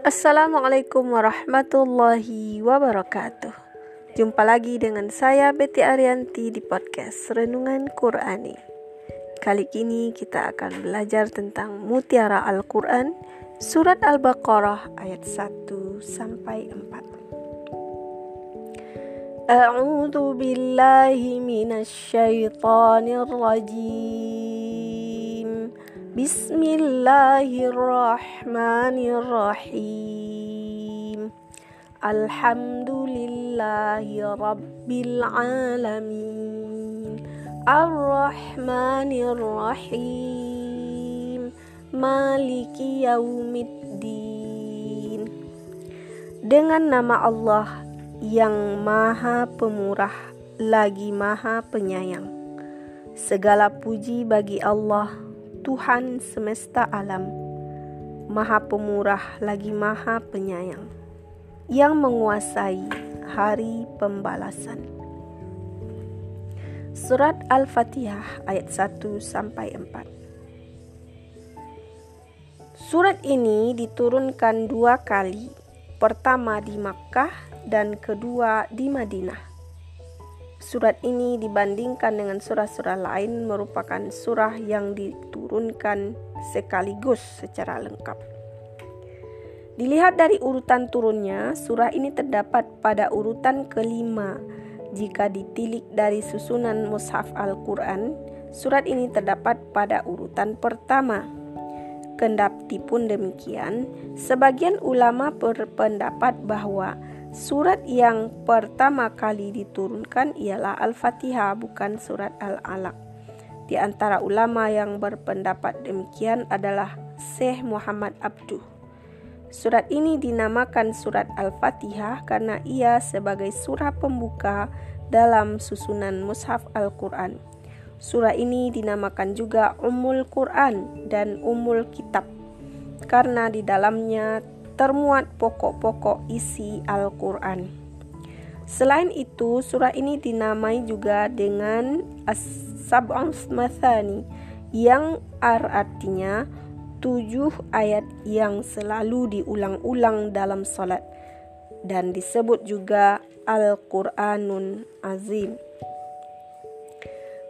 Assalamualaikum warahmatullahi wabarakatuh. Jumpa lagi dengan saya Betty Arianti di podcast Renungan Qurani. Kali ini kita akan belajar tentang mutiara Al-Qur'an surat Al-Baqarah ayat 1 sampai 4. A'udzu billahi minasyaitonir rajim. Bismillahirrahmanirrahim. Alhamdulillahi rabbil alamin. Ar-Rahmanirrahim. Maliki yaumiddin. Dengan nama Allah yang Maha Pemurah lagi Maha Penyayang. Segala puji bagi Allah Tuhan semesta alam, Maha Pemurah lagi Maha Penyayang, yang menguasai hari pembalasan. Surat Al-Fatihah ayat 1 sampai 4. Surat ini diturunkan dua kali, pertama di Makkah dan kedua di Madinah. Surat ini dibandingkan dengan surah-surah lain merupakan surah yang diturunkan sekaligus secara lengkap. Dilihat dari urutan turunnya, surah ini terdapat pada urutan kelima. Jika ditilik dari susunan mushaf Al-Quran, surat ini terdapat pada urutan pertama. Kendati pun demikian, sebagian ulama berpendapat bahwa Surat yang pertama kali diturunkan ialah Al-Fatihah, bukan surat Al-Alaq. Di antara ulama yang berpendapat demikian adalah Syekh Muhammad Abduh. Surat ini dinamakan surat Al-Fatihah karena ia sebagai surah pembuka dalam susunan mushaf Al-Quran. Surah ini dinamakan juga Ummul Quran dan Ummul Kitab karena di dalamnya termuat pokok-pokok isi Al-Quran. Selain itu, surah ini dinamai juga dengan As-Sab'un Mathani yang artinya tujuh ayat yang selalu diulang-ulang dalam salat dan disebut juga Al-Quranun Azim.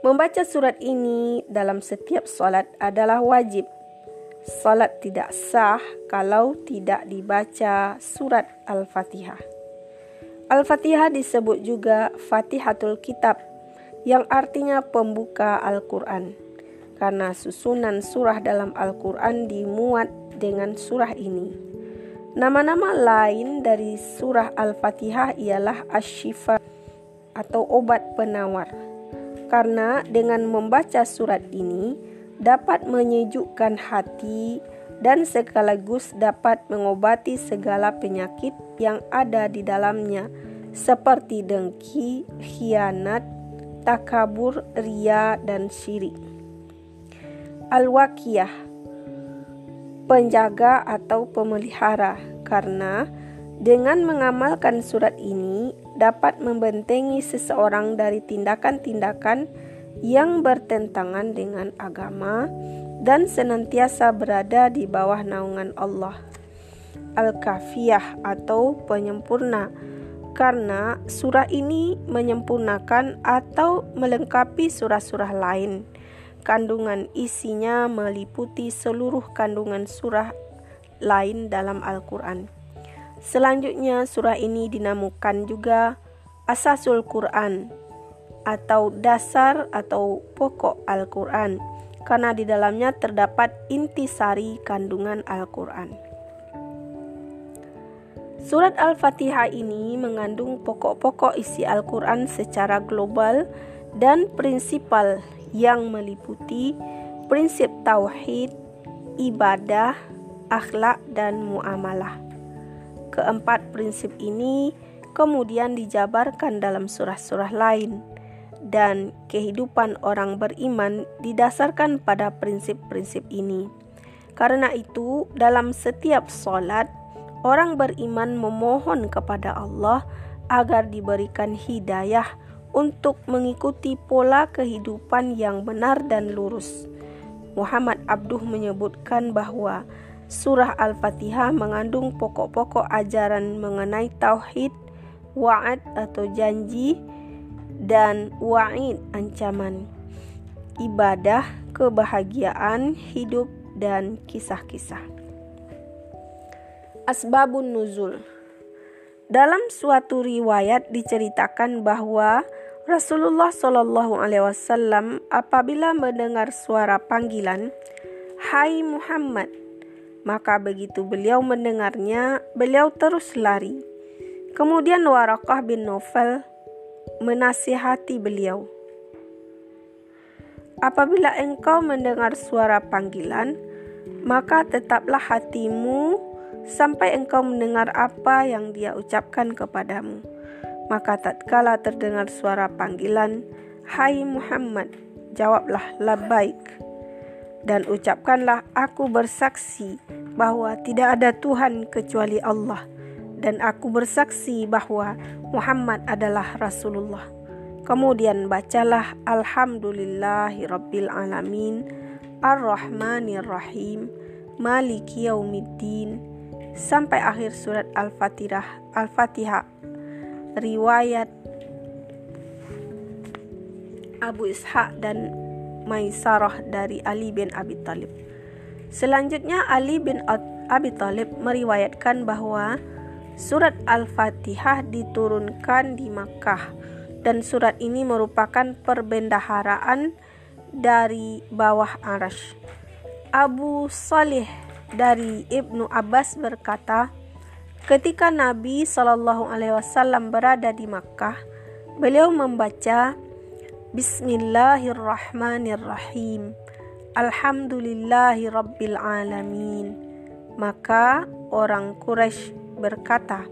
Membaca surat ini dalam setiap salat adalah wajib Salat tidak sah kalau tidak dibaca surat Al-Fatihah. Al-Fatihah disebut juga Fatihatul Kitab yang artinya pembuka Al-Quran karena susunan surah dalam Al-Quran dimuat dengan surah ini. Nama-nama lain dari surah Al-Fatihah ialah Ashifa atau obat penawar. Karena dengan membaca surat ini, dapat menyejukkan hati dan sekaligus dapat mengobati segala penyakit yang ada di dalamnya seperti dengki, khianat, takabur, ria, dan syirik. Al-Waqiyah penjaga atau pemelihara karena dengan mengamalkan surat ini dapat membentengi seseorang dari tindakan-tindakan yang bertentangan dengan agama dan senantiasa berada di bawah naungan Allah. Al-Kafiyah atau penyempurna karena surah ini menyempurnakan atau melengkapi surah-surah lain. Kandungan isinya meliputi seluruh kandungan surah lain dalam Al-Quran. Selanjutnya surah ini dinamakan juga Asasul Quran atau dasar atau pokok Al-Quran karena di dalamnya terdapat intisari kandungan Al-Quran. Surat Al-Fatihah ini mengandung pokok-pokok isi Al-Quran secara global dan prinsipal yang meliputi prinsip tauhid, ibadah, akhlak, dan muamalah. Keempat prinsip ini kemudian dijabarkan dalam surah-surah lain dan kehidupan orang beriman didasarkan pada prinsip-prinsip ini. Karena itu, dalam setiap solat, orang beriman memohon kepada Allah agar diberikan hidayah untuk mengikuti pola kehidupan yang benar dan lurus. Muhammad Abduh menyebutkan bahwa Surah Al-Fatihah mengandung pokok-pokok ajaran mengenai tauhid, wa'ad atau janji, dan wa'id ancaman, ibadah, kebahagiaan, hidup, dan kisah-kisah. Asbabun Nuzul Dalam suatu riwayat diceritakan bahwa Rasulullah Shallallahu Alaihi Wasallam apabila mendengar suara panggilan, Hai Muhammad, maka begitu beliau mendengarnya, beliau terus lari. Kemudian Warakah bin Nofel menasihati beliau. Apabila engkau mendengar suara panggilan, maka tetaplah hatimu sampai engkau mendengar apa yang dia ucapkan kepadamu. Maka tatkala terdengar suara panggilan, Hai Muhammad, jawablah labbaik dan ucapkanlah aku bersaksi bahwa tidak ada Tuhan kecuali Allah dan aku bersaksi bahwa Muhammad adalah Rasulullah. Kemudian bacalah Alhamdulillahi Rabbil Alamin Ar-Rahmanir Rahim Maliki Yaumiddin sampai akhir surat Al-Fatihah Al-Fatihah riwayat Abu Ishaq dan Maisarah dari Ali bin Abi Talib. Selanjutnya Ali bin Abi Talib meriwayatkan bahwa surat Al-Fatihah diturunkan di Makkah dan surat ini merupakan perbendaharaan dari bawah arash. Abu Salih dari Ibnu Abbas berkata, ketika Nabi Shallallahu Alaihi Wasallam berada di Makkah, beliau membaca Bismillahirrahmanirrahim. Alhamdulillahi Rabbil Alamin. Maka orang Quraisy berkata,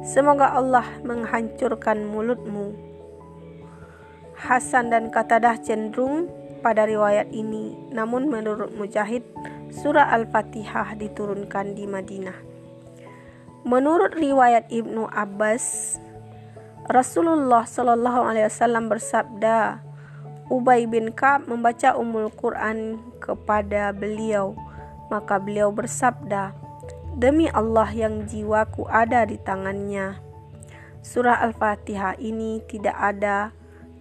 Semoga Allah menghancurkan mulutmu. Hasan dan Katadah cenderung pada riwayat ini, namun menurut Mujahid, surah Al-Fatihah diturunkan di Madinah. Menurut riwayat Ibnu Abbas, Rasulullah Shallallahu Alaihi Wasallam bersabda, Ubay bin Ka'ab membaca Ummul Quran kepada beliau, maka beliau bersabda, Demi Allah yang jiwaku ada di tangannya. Surah Al-Fatihah ini tidak ada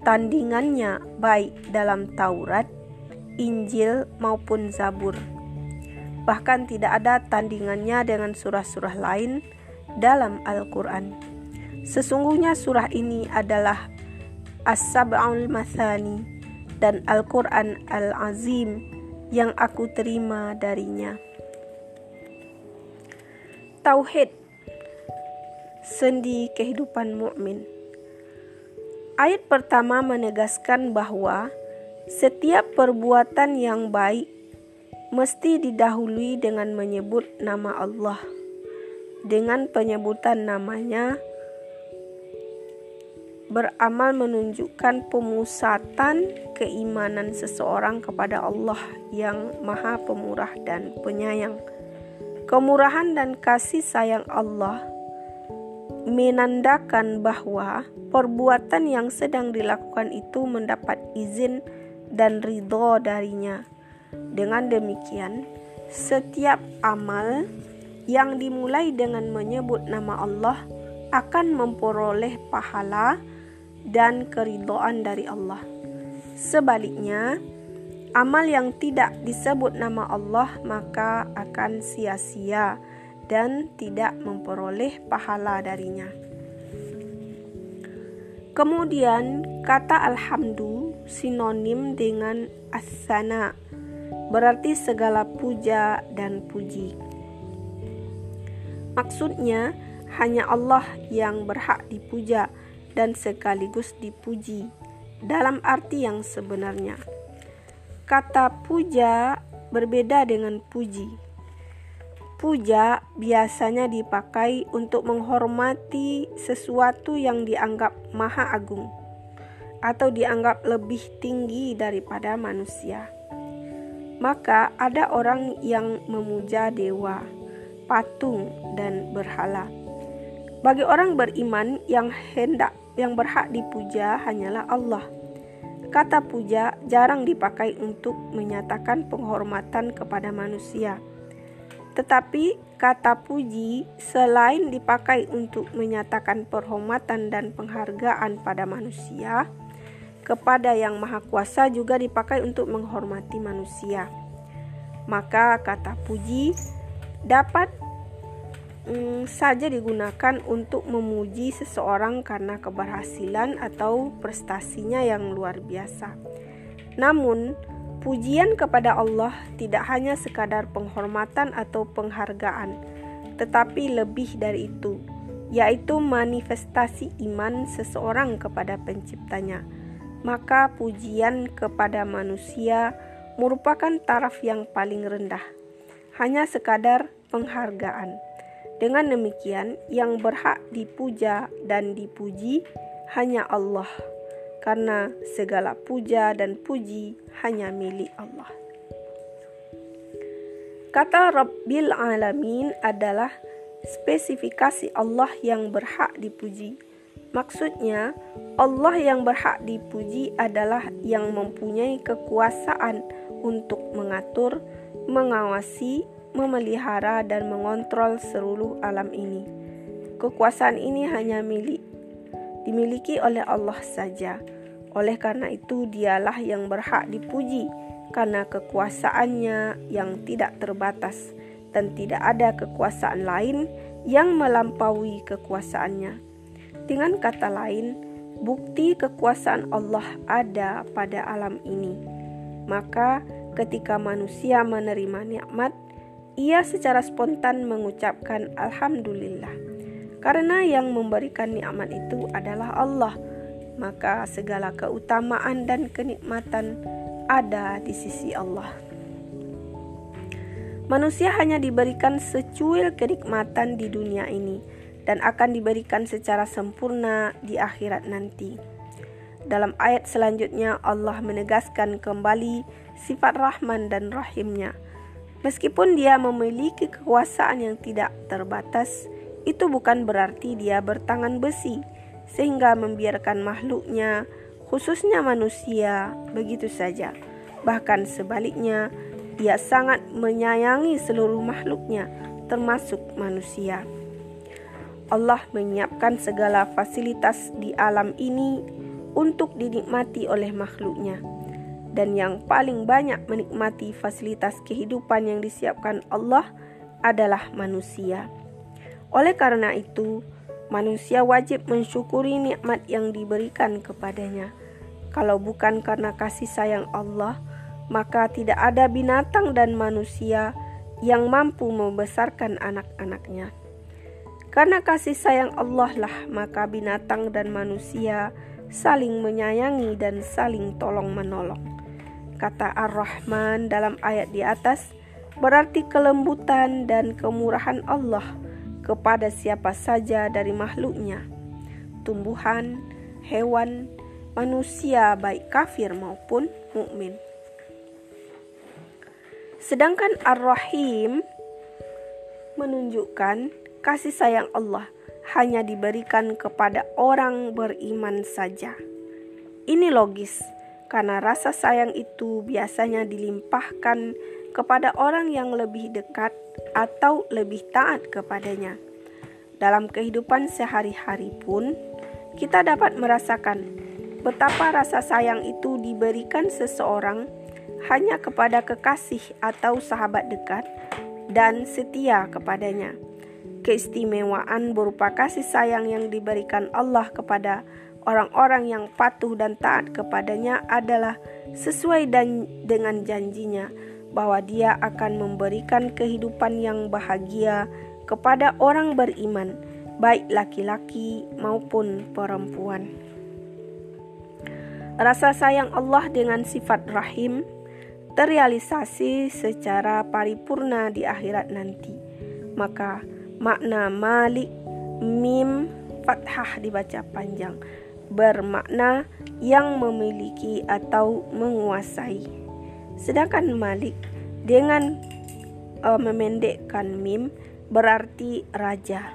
tandingannya baik dalam Taurat, Injil maupun Zabur. Bahkan tidak ada tandingannya dengan surah-surah lain dalam Al-Quran. Sesungguhnya surah ini adalah As-Sab'ul Mathani dan Al-Quran Al-Azim yang aku terima darinya. Tauhid Sendi kehidupan mukmin. Ayat pertama menegaskan bahwa setiap perbuatan yang baik mesti didahului dengan menyebut nama Allah. Dengan penyebutan namanya, beramal menunjukkan pemusatan keimanan seseorang kepada Allah yang Maha Pemurah dan Penyayang. Kemurahan dan kasih sayang Allah menandakan bahwa perbuatan yang sedang dilakukan itu mendapat izin dan ridho darinya. Dengan demikian, setiap amal yang dimulai dengan menyebut nama Allah akan memperoleh pahala dan keridoan dari Allah. Sebaliknya, amal yang tidak disebut nama Allah maka akan sia-sia dan tidak memperoleh pahala darinya. Kemudian, kata alhamdu sinonim dengan asana, berarti segala puja dan puji. Maksudnya, hanya Allah yang berhak dipuja dan sekaligus dipuji dalam arti yang sebenarnya. Kata puja berbeda dengan puji. Puja biasanya dipakai untuk menghormati sesuatu yang dianggap maha agung atau dianggap lebih tinggi daripada manusia. Maka ada orang yang memuja dewa, patung, dan berhala. Bagi orang beriman yang hendak yang berhak dipuja hanyalah Allah. Kata puja jarang dipakai untuk menyatakan penghormatan kepada manusia. Tetapi kata puji selain dipakai untuk menyatakan penghormatan dan penghargaan pada manusia, kepada yang maha kuasa juga dipakai untuk menghormati manusia. Maka kata puji dapat mm, saja digunakan untuk memuji seseorang karena keberhasilan atau prestasinya yang luar biasa. Namun, Pujian kepada Allah tidak hanya sekadar penghormatan atau penghargaan, tetapi lebih dari itu, yaitu manifestasi iman seseorang kepada Penciptanya. Maka pujian kepada manusia merupakan taraf yang paling rendah, hanya sekadar penghargaan. Dengan demikian, yang berhak dipuja dan dipuji hanya Allah karena segala puja dan puji hanya milik Allah. Kata Rabbil Alamin adalah spesifikasi Allah yang berhak dipuji. Maksudnya, Allah yang berhak dipuji adalah yang mempunyai kekuasaan untuk mengatur, mengawasi, memelihara, dan mengontrol seluruh alam ini. Kekuasaan ini hanya milik dimiliki oleh Allah saja. Oleh karena itu, dialah yang berhak dipuji karena kekuasaannya yang tidak terbatas dan tidak ada kekuasaan lain yang melampaui kekuasaannya. Dengan kata lain, bukti kekuasaan Allah ada pada alam ini. Maka, ketika manusia menerima nikmat, ia secara spontan mengucapkan "Alhamdulillah". Karena yang memberikan nikmat itu adalah Allah, maka segala keutamaan dan kenikmatan ada di sisi Allah. Manusia hanya diberikan secuil kenikmatan di dunia ini dan akan diberikan secara sempurna di akhirat nanti. Dalam ayat selanjutnya Allah menegaskan kembali sifat Rahman dan Rahimnya. Meskipun dia memiliki kekuasaan yang tidak terbatas, itu bukan berarti dia bertangan besi sehingga membiarkan makhluknya, khususnya manusia, begitu saja. Bahkan sebaliknya, dia sangat menyayangi seluruh makhluknya, termasuk manusia. Allah menyiapkan segala fasilitas di alam ini untuk dinikmati oleh makhluknya. Dan yang paling banyak menikmati fasilitas kehidupan yang disiapkan Allah adalah manusia. Oleh karena itu, manusia wajib mensyukuri nikmat yang diberikan kepadanya. Kalau bukan karena kasih sayang Allah, maka tidak ada binatang dan manusia yang mampu membesarkan anak-anaknya. Karena kasih sayang Allah lah, maka binatang dan manusia saling menyayangi dan saling tolong-menolong. Kata Ar-Rahman dalam ayat di atas berarti kelembutan dan kemurahan Allah kepada siapa saja dari makhluknya, tumbuhan, hewan, manusia baik kafir maupun mukmin. Sedangkan Ar-Rahim menunjukkan kasih sayang Allah hanya diberikan kepada orang beriman saja. Ini logis karena rasa sayang itu biasanya dilimpahkan kepada orang yang lebih dekat atau lebih taat kepadanya. Dalam kehidupan sehari-hari pun, kita dapat merasakan betapa rasa sayang itu diberikan seseorang hanya kepada kekasih atau sahabat dekat dan setia kepadanya. Keistimewaan berupa kasih sayang yang diberikan Allah kepada orang-orang yang patuh dan taat kepadanya adalah sesuai dan dengan janjinya bahwa Dia akan memberikan kehidupan yang bahagia kepada orang beriman, baik laki-laki maupun perempuan. Rasa sayang Allah dengan sifat rahim terrealisasi secara paripurna di akhirat nanti. Maka makna Malik mim fathah dibaca panjang bermakna yang memiliki atau menguasai. Sedangkan Malik dengan uh, memendekkan mim berarti raja.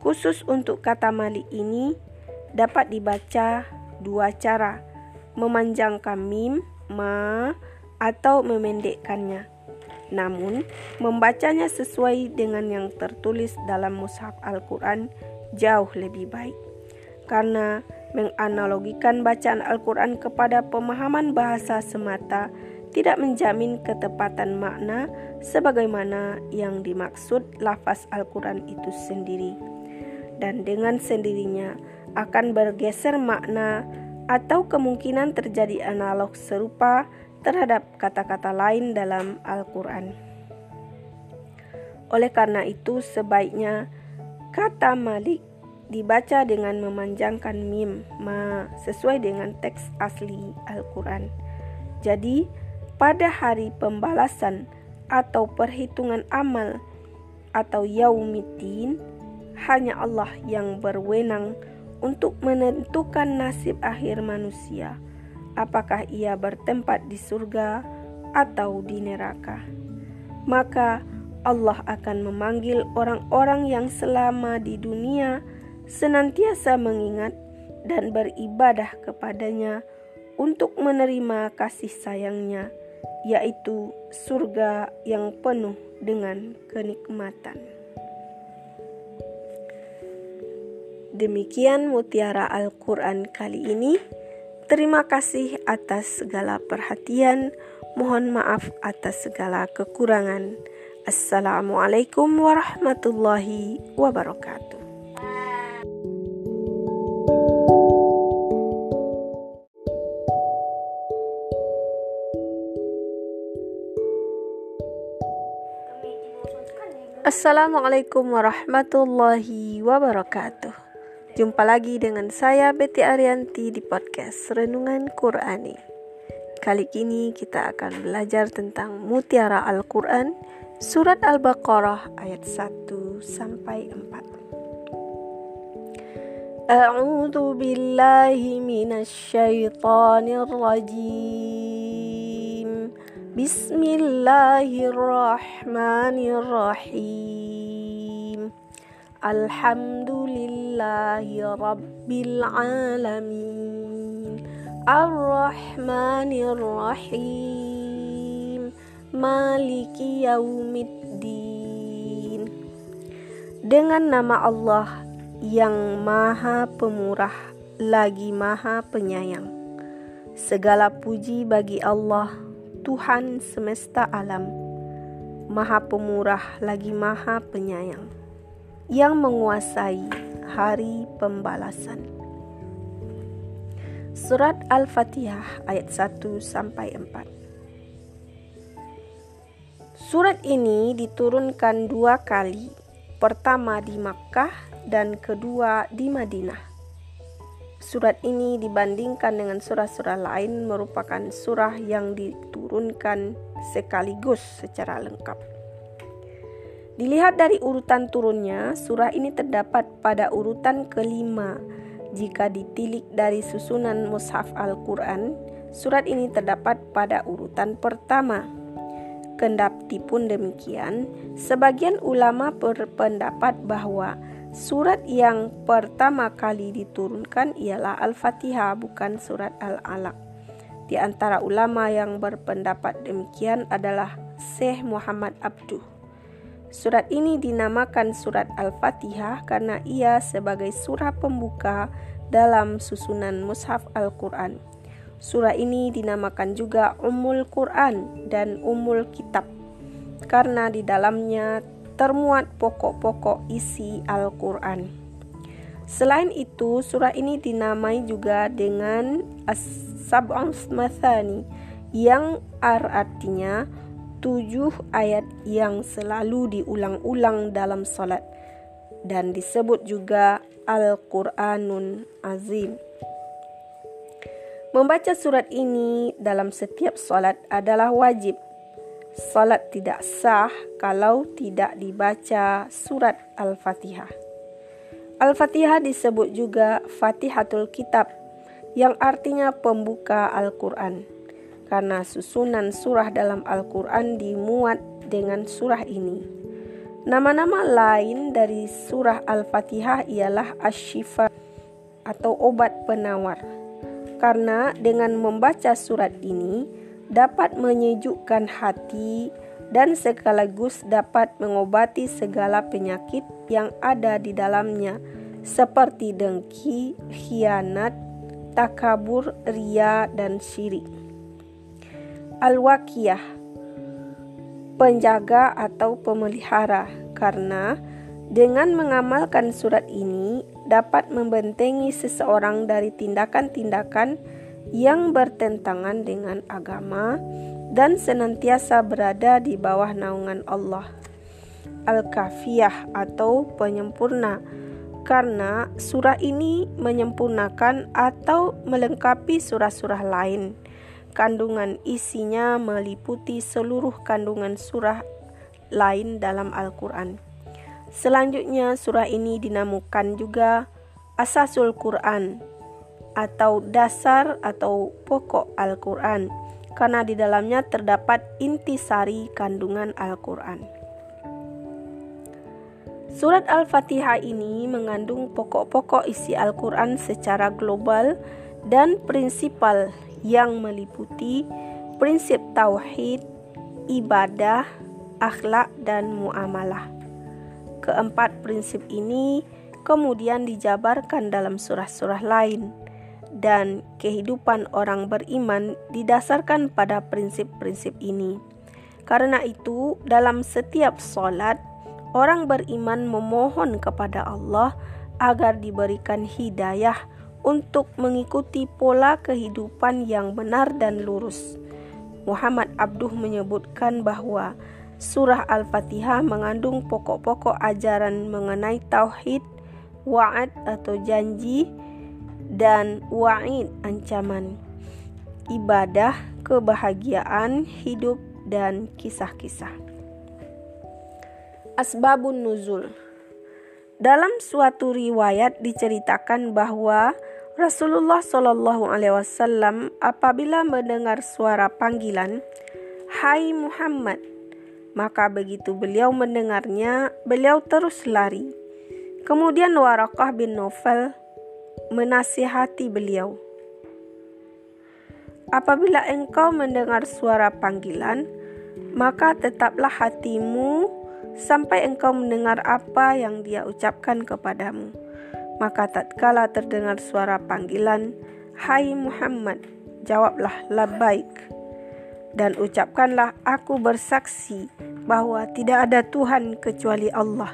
Khusus untuk kata Malik ini dapat dibaca dua cara, memanjangkan mim ma atau memendekkannya. Namun, membacanya sesuai dengan yang tertulis dalam mushaf Al-Quran jauh lebih baik. Karena menganalogikan bacaan Al-Quran kepada pemahaman bahasa semata tidak menjamin ketepatan makna sebagaimana yang dimaksud lafaz Al-Quran itu sendiri. Dan dengan sendirinya akan bergeser makna atau kemungkinan terjadi analog serupa terhadap kata-kata lain dalam Al-Quran. Oleh karena itu, sebaiknya kata Malik dibaca dengan memanjangkan mim ma sesuai dengan teks asli Al-Quran. Jadi, pada hari pembalasan atau perhitungan amal atau yaumiddin hanya Allah yang berwenang untuk menentukan nasib akhir manusia apakah ia bertempat di surga atau di neraka maka Allah akan memanggil orang-orang yang selama di dunia senantiasa mengingat dan beribadah kepadanya untuk menerima kasih sayangnya yaitu surga yang penuh dengan kenikmatan. Demikian mutiara Al-Quran kali ini. Terima kasih atas segala perhatian. Mohon maaf atas segala kekurangan. Assalamualaikum warahmatullahi wabarakatuh. Assalamualaikum warahmatullahi wabarakatuh. Jumpa lagi dengan saya Betty Arianti di podcast Renungan Qurani. Kali ini kita akan belajar tentang mutiara Al-Quran surat Al-Baqarah ayat 1 sampai 4. A'udzu billahi minasyaitonir rajim. Bismillahirrahmanirrahim. Alhamdulillahi Rabbil Alamin. Ar-Rahmanirrahim. Maliki Yaumiddin. Dengan nama Allah yang maha pemurah lagi maha penyayang. Segala puji bagi Allah Tuhan semesta alam, Maha Pemurah lagi Maha Penyayang, yang menguasai hari pembalasan. Surat Al-Fatihah ayat 1 sampai 4. Surat ini diturunkan dua kali, pertama di Makkah dan kedua di Madinah. Surat ini dibandingkan dengan surah-surah lain merupakan surah yang diturunkan sekaligus secara lengkap. Dilihat dari urutan turunnya, surah ini terdapat pada urutan kelima. Jika ditilik dari susunan mushaf Al-Quran, surat ini terdapat pada urutan pertama. Kendati pun demikian, sebagian ulama berpendapat bahwa Surat yang pertama kali diturunkan ialah Al-Fatihah, bukan surat Al-Alaq. Di antara ulama yang berpendapat demikian adalah Syekh Muhammad Abduh. Surat ini dinamakan surat Al-Fatihah karena ia sebagai surah pembuka dalam susunan mushaf Al-Quran. Surah ini dinamakan juga Ummul Quran dan Ummul Kitab karena di dalamnya termuat pokok-pokok isi Al-Quran. Selain itu, surah ini dinamai juga dengan As-Sab'un Mathani yang artinya tujuh ayat yang selalu diulang-ulang dalam salat dan disebut juga Al-Quranun Azim. Membaca surat ini dalam setiap salat adalah wajib Salat tidak sah kalau tidak dibaca surat Al-Fatihah. Al-Fatihah disebut juga Fatihatul Kitab yang artinya pembuka Al-Quran karena susunan surah dalam Al-Quran dimuat dengan surah ini. Nama-nama lain dari surah Al-Fatihah ialah Ashifa atau obat penawar. Karena dengan membaca surat ini, dapat menyejukkan hati dan sekaligus dapat mengobati segala penyakit yang ada di dalamnya seperti dengki, khianat, takabur, ria, dan syirik. Al-Waqiyah penjaga atau pemelihara karena dengan mengamalkan surat ini dapat membentengi seseorang dari tindakan-tindakan yang bertentangan dengan agama dan senantiasa berada di bawah naungan Allah. Al-Kafiyah atau penyempurna karena surah ini menyempurnakan atau melengkapi surah-surah lain. Kandungan isinya meliputi seluruh kandungan surah lain dalam Al-Quran. Selanjutnya, surah ini dinamakan juga Asasul Quran atau dasar atau pokok Al-Quran karena di dalamnya terdapat intisari kandungan Al-Quran. Surat Al-Fatihah ini mengandung pokok-pokok isi Al-Quran secara global dan prinsipal yang meliputi prinsip tauhid, ibadah, akhlak, dan muamalah. Keempat prinsip ini kemudian dijabarkan dalam surah-surah lain dan kehidupan orang beriman didasarkan pada prinsip-prinsip ini. Karena itu, dalam setiap solat, orang beriman memohon kepada Allah agar diberikan hidayah untuk mengikuti pola kehidupan yang benar dan lurus. Muhammad Abduh menyebutkan bahwa surah Al-Fatihah mengandung pokok-pokok ajaran mengenai tauhid, wa'ad atau janji, dan wa'id ancaman, ibadah, kebahagiaan, hidup, dan kisah-kisah. Asbabun Nuzul Dalam suatu riwayat diceritakan bahwa Rasulullah Shallallahu Alaihi Wasallam apabila mendengar suara panggilan, Hai Muhammad, maka begitu beliau mendengarnya, beliau terus lari. Kemudian Warakah bin Nofal menasihati beliau, Apabila engkau mendengar suara panggilan, maka tetaplah hatimu sampai engkau mendengar apa yang dia ucapkan kepadamu. Maka tatkala terdengar suara panggilan, Hai Muhammad, jawablah labbaik. Dan ucapkanlah aku bersaksi bahwa tidak ada Tuhan kecuali Allah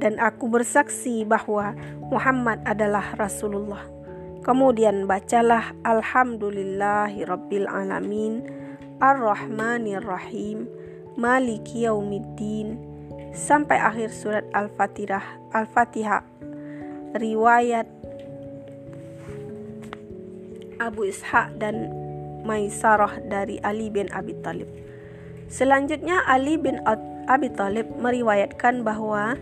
dan aku bersaksi bahwa Muhammad adalah Rasulullah. Kemudian bacalah Alhamdulillahi Rabbil Alamin Ar-Rahmanir Rahim Maliki Yaumiddin sampai akhir surat Al-Fatihah. Al-Fatihah riwayat Abu Ishaq dan Maisarah dari Ali bin Abi Talib. Selanjutnya Ali bin Abi Talib meriwayatkan bahwa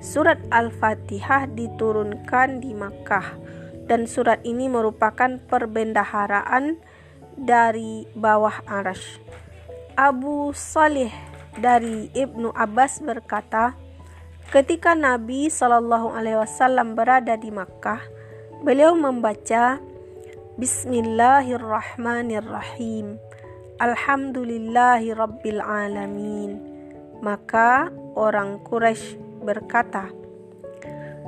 surat Al-Fatihah diturunkan di Makkah dan surat ini merupakan perbendaharaan dari bawah arash. Abu Salih dari Ibnu Abbas berkata, ketika Nabi Shallallahu Alaihi Wasallam berada di Makkah, beliau membaca Bismillahirrahmanirrahim. Alhamdulillahi Rabbil Alamin. Maka orang Quraisy berkata,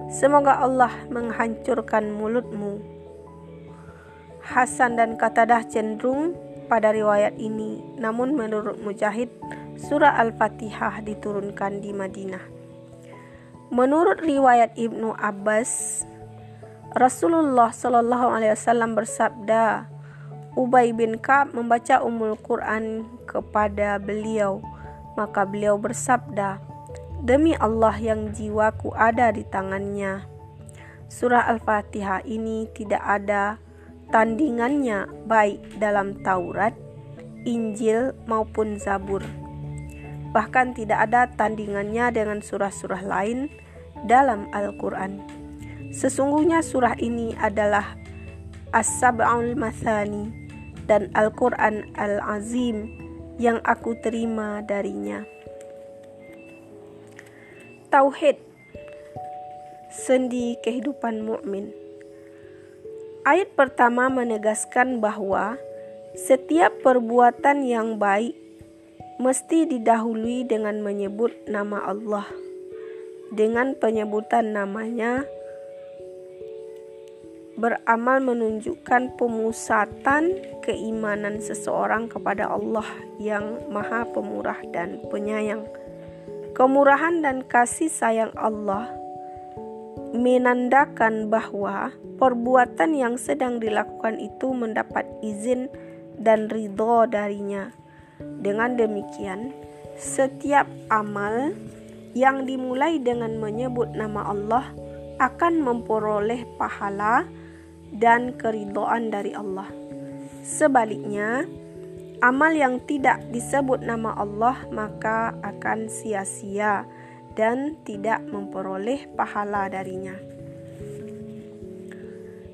Semoga Allah menghancurkan mulutmu. Hasan dan Katadah cenderung pada riwayat ini, namun menurut Mujahid, surah Al-Fatihah diturunkan di Madinah. Menurut riwayat Ibnu Abbas, Rasulullah Shallallahu Alaihi Wasallam bersabda, Ubay bin Ka'ab membaca Umul Quran kepada beliau, maka beliau bersabda, Demi Allah yang jiwaku ada di tangannya. Surah Al-Fatihah ini tidak ada tandingannya baik dalam Taurat, Injil maupun Zabur bahkan tidak ada tandingannya dengan surah-surah lain dalam Al-Quran. Sesungguhnya surah ini adalah As-Sab'ul Mathani dan Al-Quran Al-Azim yang aku terima darinya. Tauhid Sendi kehidupan mukmin. Ayat pertama menegaskan bahwa setiap perbuatan yang baik mesti didahului dengan menyebut nama Allah. Dengan penyebutan namanya, beramal menunjukkan pemusatan keimanan seseorang kepada Allah yang Maha Pemurah dan Penyayang. Kemurahan dan kasih sayang Allah menandakan bahwa perbuatan yang sedang dilakukan itu mendapat izin dan ridho darinya. Dengan demikian, setiap amal yang dimulai dengan menyebut nama Allah akan memperoleh pahala dan keridhaan dari Allah. Sebaliknya, amal yang tidak disebut nama Allah maka akan sia-sia dan tidak memperoleh pahala darinya.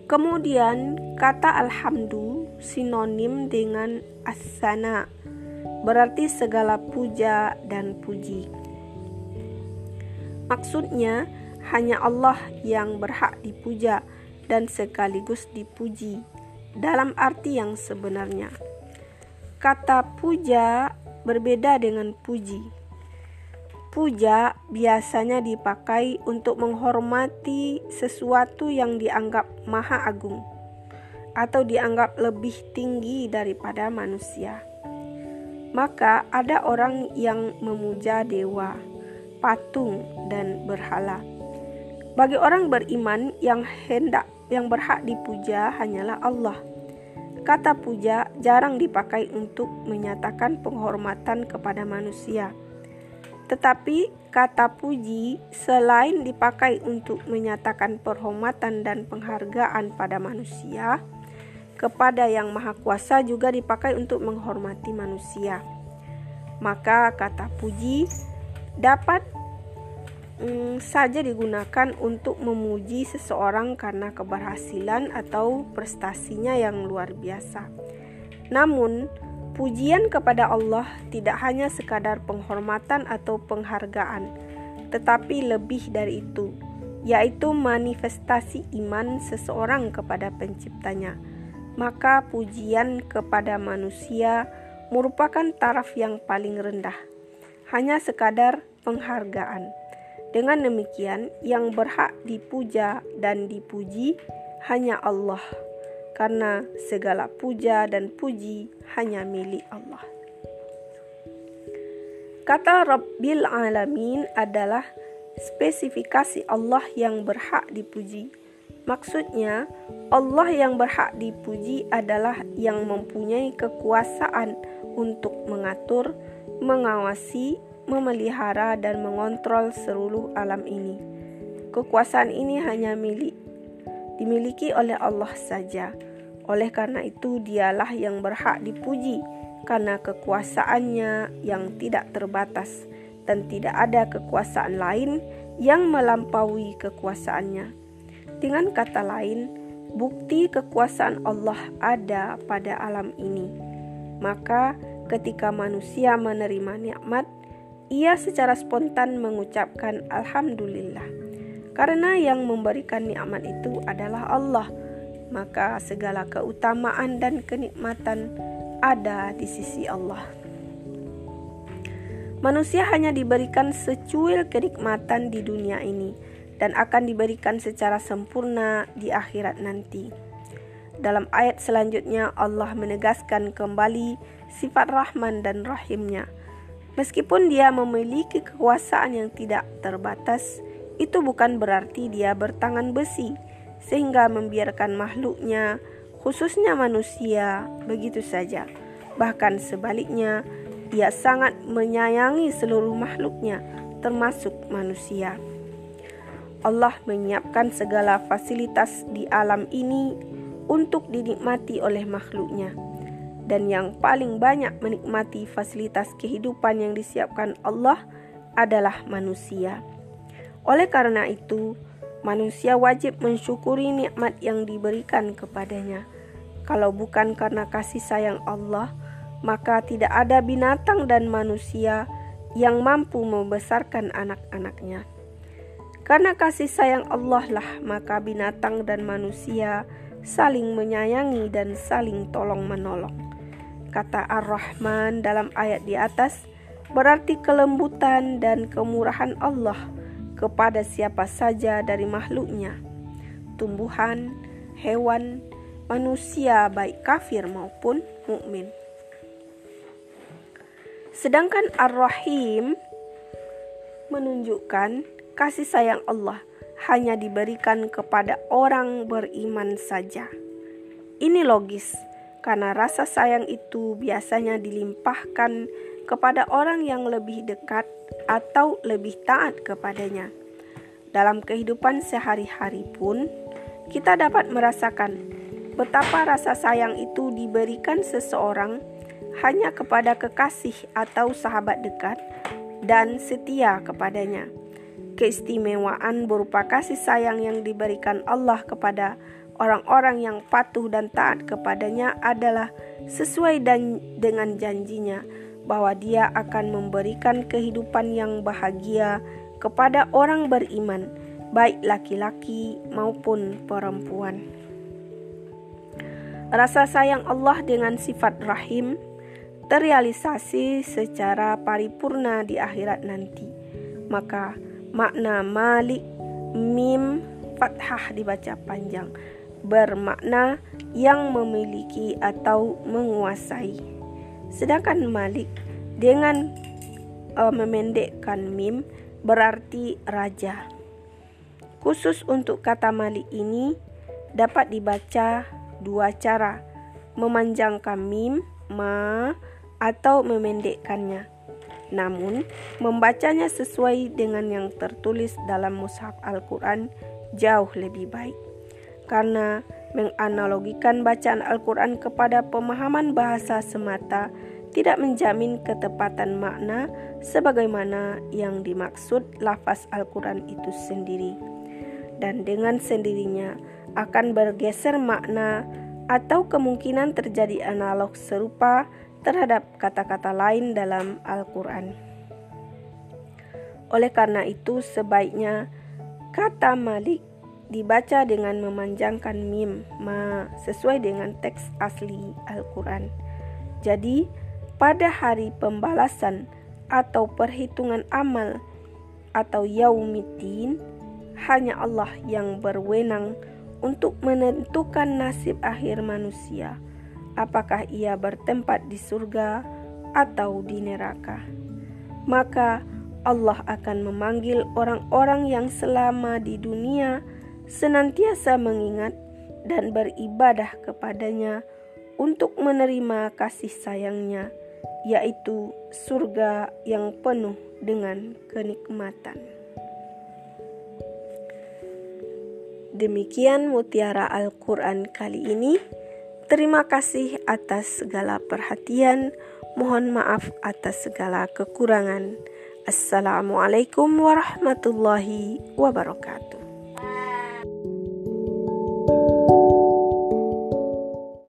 Kemudian kata alhamdu sinonim dengan asana berarti segala puja dan puji. Maksudnya hanya Allah yang berhak dipuja dan sekaligus dipuji dalam arti yang sebenarnya. Kata puja berbeda dengan puji. Puja biasanya dipakai untuk menghormati sesuatu yang dianggap maha agung atau dianggap lebih tinggi daripada manusia. Maka ada orang yang memuja dewa, patung, dan berhala. Bagi orang beriman yang hendak yang berhak dipuja hanyalah Allah. Kata puja jarang dipakai untuk menyatakan penghormatan kepada manusia tetapi kata puji selain dipakai untuk menyatakan perhormatan dan penghargaan pada manusia, kepada Yang Maha Kuasa juga dipakai untuk menghormati manusia. Maka kata puji dapat mm, saja digunakan untuk memuji seseorang karena keberhasilan atau prestasinya yang luar biasa. Namun, Pujian kepada Allah tidak hanya sekadar penghormatan atau penghargaan, tetapi lebih dari itu, yaitu manifestasi iman seseorang kepada Penciptanya. Maka pujian kepada manusia merupakan taraf yang paling rendah, hanya sekadar penghargaan. Dengan demikian, yang berhak dipuja dan dipuji hanya Allah karena segala puja dan puji hanya milik Allah. Kata Rabbil Alamin adalah spesifikasi Allah yang berhak dipuji. Maksudnya, Allah yang berhak dipuji adalah yang mempunyai kekuasaan untuk mengatur, mengawasi, memelihara, dan mengontrol seluruh alam ini. Kekuasaan ini hanya milik dimiliki oleh Allah saja. Oleh karena itu, dialah yang berhak dipuji karena kekuasaannya yang tidak terbatas dan tidak ada kekuasaan lain yang melampaui kekuasaannya. Dengan kata lain, bukti kekuasaan Allah ada pada alam ini. Maka, ketika manusia menerima nikmat, ia secara spontan mengucapkan "Alhamdulillah". Karena yang memberikan nikmat itu adalah Allah, maka segala keutamaan dan kenikmatan ada di sisi Allah. Manusia hanya diberikan secuil kenikmatan di dunia ini dan akan diberikan secara sempurna di akhirat nanti. Dalam ayat selanjutnya Allah menegaskan kembali sifat Rahman dan Rahimnya. Meskipun dia memiliki kekuasaan yang tidak terbatas, itu bukan berarti dia bertangan besi sehingga membiarkan makhluknya, khususnya manusia, begitu saja. Bahkan sebaliknya, dia sangat menyayangi seluruh makhluknya, termasuk manusia. Allah menyiapkan segala fasilitas di alam ini untuk dinikmati oleh makhluknya. Dan yang paling banyak menikmati fasilitas kehidupan yang disiapkan Allah adalah manusia. Oleh karena itu, manusia wajib mensyukuri nikmat yang diberikan kepadanya. Kalau bukan karena kasih sayang Allah, maka tidak ada binatang dan manusia yang mampu membesarkan anak-anaknya. Karena kasih sayang Allah lah, maka binatang dan manusia saling menyayangi dan saling tolong-menolong. Kata Ar-Rahman dalam ayat di atas, berarti kelembutan dan kemurahan Allah kepada siapa saja dari makhluknya, tumbuhan, hewan, manusia baik kafir maupun mukmin. Sedangkan Ar-Rahim menunjukkan kasih sayang Allah hanya diberikan kepada orang beriman saja. Ini logis karena rasa sayang itu biasanya dilimpahkan kepada orang yang lebih dekat atau lebih taat kepadanya. Dalam kehidupan sehari-hari pun, kita dapat merasakan betapa rasa sayang itu diberikan seseorang hanya kepada kekasih atau sahabat dekat dan setia kepadanya. Keistimewaan berupa kasih sayang yang diberikan Allah kepada orang-orang yang patuh dan taat kepadanya adalah sesuai dan dengan janjinya bahwa dia akan memberikan kehidupan yang bahagia kepada orang beriman, baik laki-laki maupun perempuan. Rasa sayang Allah dengan sifat rahim terrealisasi secara paripurna di akhirat nanti. Maka makna malik mim fathah dibaca panjang bermakna yang memiliki atau menguasai. Sedangkan malik dengan uh, memendekkan mim berarti raja. Khusus untuk kata malik ini dapat dibaca dua cara. Memanjangkan mim ma atau memendekkannya. Namun, membacanya sesuai dengan yang tertulis dalam mushaf Al-Quran jauh lebih baik. Karena menganalogikan bacaan Al-Quran kepada pemahaman bahasa semata tidak menjamin ketepatan makna sebagaimana yang dimaksud lafaz Al-Quran itu sendiri. Dan dengan sendirinya akan bergeser makna atau kemungkinan terjadi analog serupa terhadap kata-kata lain dalam Al-Quran. Oleh karena itu, sebaiknya kata Malik dibaca dengan memanjangkan mim ma sesuai dengan teks asli Al-Quran. Jadi, pada hari pembalasan atau perhitungan amal atau yaumiddin, hanya Allah yang berwenang untuk menentukan nasib akhir manusia apakah ia bertempat di surga atau di neraka. Maka Allah akan memanggil orang-orang yang selama di dunia senantiasa mengingat dan beribadah kepadanya untuk menerima kasih sayangnya, yaitu surga yang penuh dengan kenikmatan. Demikian mutiara Al-Quran kali ini. Terima kasih atas segala perhatian. Mohon maaf atas segala kekurangan. Assalamualaikum warahmatullahi wabarakatuh. Thank you.